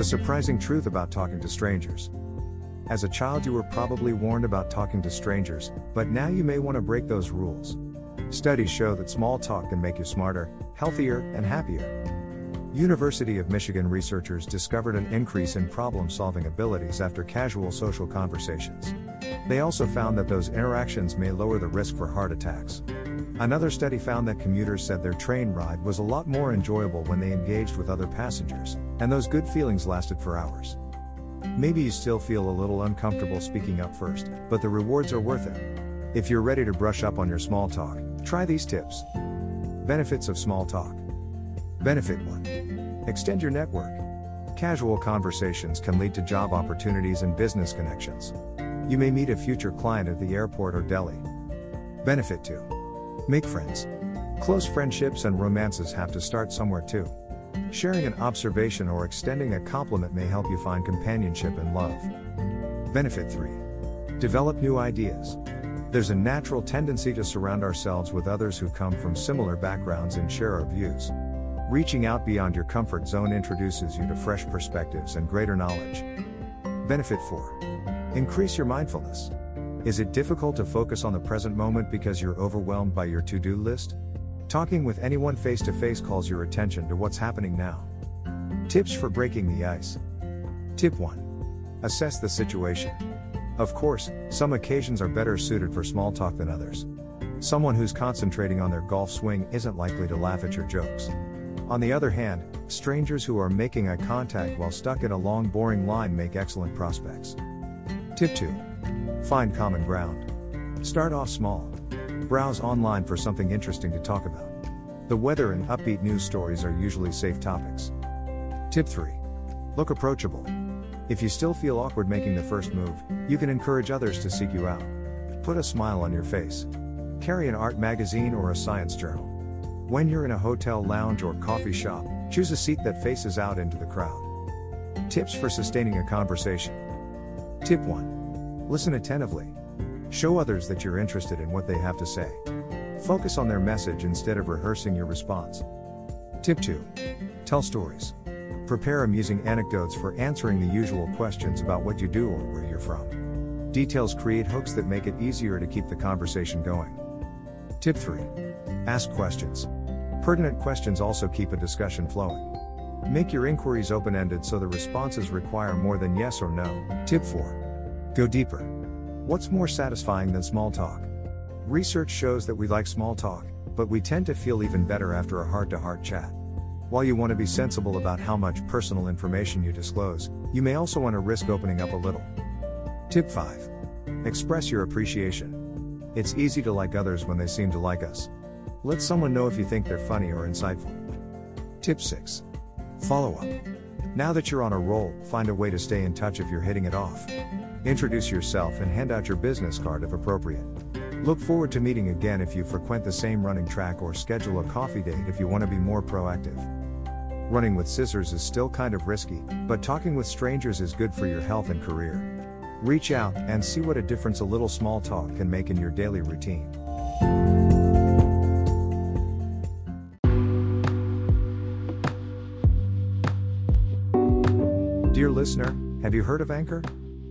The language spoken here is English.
The surprising truth about talking to strangers. As a child, you were probably warned about talking to strangers, but now you may want to break those rules. Studies show that small talk can make you smarter, healthier, and happier. University of Michigan researchers discovered an increase in problem solving abilities after casual social conversations. They also found that those interactions may lower the risk for heart attacks. Another study found that commuters said their train ride was a lot more enjoyable when they engaged with other passengers, and those good feelings lasted for hours. Maybe you still feel a little uncomfortable speaking up first, but the rewards are worth it. If you're ready to brush up on your small talk, try these tips. Benefits of small talk. Benefit 1. Extend your network. Casual conversations can lead to job opportunities and business connections. You may meet a future client at the airport or deli. Benefit 2. Make friends. Close friendships and romances have to start somewhere too. Sharing an observation or extending a compliment may help you find companionship and love. Benefit 3. Develop new ideas. There's a natural tendency to surround ourselves with others who come from similar backgrounds and share our views. Reaching out beyond your comfort zone introduces you to fresh perspectives and greater knowledge. Benefit 4. Increase your mindfulness. Is it difficult to focus on the present moment because you're overwhelmed by your to do list? Talking with anyone face to face calls your attention to what's happening now. Tips for breaking the ice. Tip 1. Assess the situation. Of course, some occasions are better suited for small talk than others. Someone who's concentrating on their golf swing isn't likely to laugh at your jokes. On the other hand, strangers who are making eye contact while stuck in a long, boring line make excellent prospects. Tip 2. Find common ground. Start off small. Browse online for something interesting to talk about. The weather and upbeat news stories are usually safe topics. Tip 3. Look approachable. If you still feel awkward making the first move, you can encourage others to seek you out. Put a smile on your face. Carry an art magazine or a science journal. When you're in a hotel lounge or coffee shop, choose a seat that faces out into the crowd. Tips for sustaining a conversation. Tip 1. Listen attentively. Show others that you're interested in what they have to say. Focus on their message instead of rehearsing your response. Tip 2. Tell stories. Prepare amusing anecdotes for answering the usual questions about what you do or where you're from. Details create hooks that make it easier to keep the conversation going. Tip 3. Ask questions. Pertinent questions also keep a discussion flowing. Make your inquiries open ended so the responses require more than yes or no. Tip 4. Go deeper. What's more satisfying than small talk? Research shows that we like small talk, but we tend to feel even better after a heart to heart chat. While you want to be sensible about how much personal information you disclose, you may also want to risk opening up a little. Tip 5. Express your appreciation. It's easy to like others when they seem to like us. Let someone know if you think they're funny or insightful. Tip 6. Follow up. Now that you're on a roll, find a way to stay in touch if you're hitting it off. Introduce yourself and hand out your business card if appropriate. Look forward to meeting again if you frequent the same running track or schedule a coffee date if you want to be more proactive. Running with scissors is still kind of risky, but talking with strangers is good for your health and career. Reach out and see what a difference a little small talk can make in your daily routine. Dear listener, have you heard of Anchor?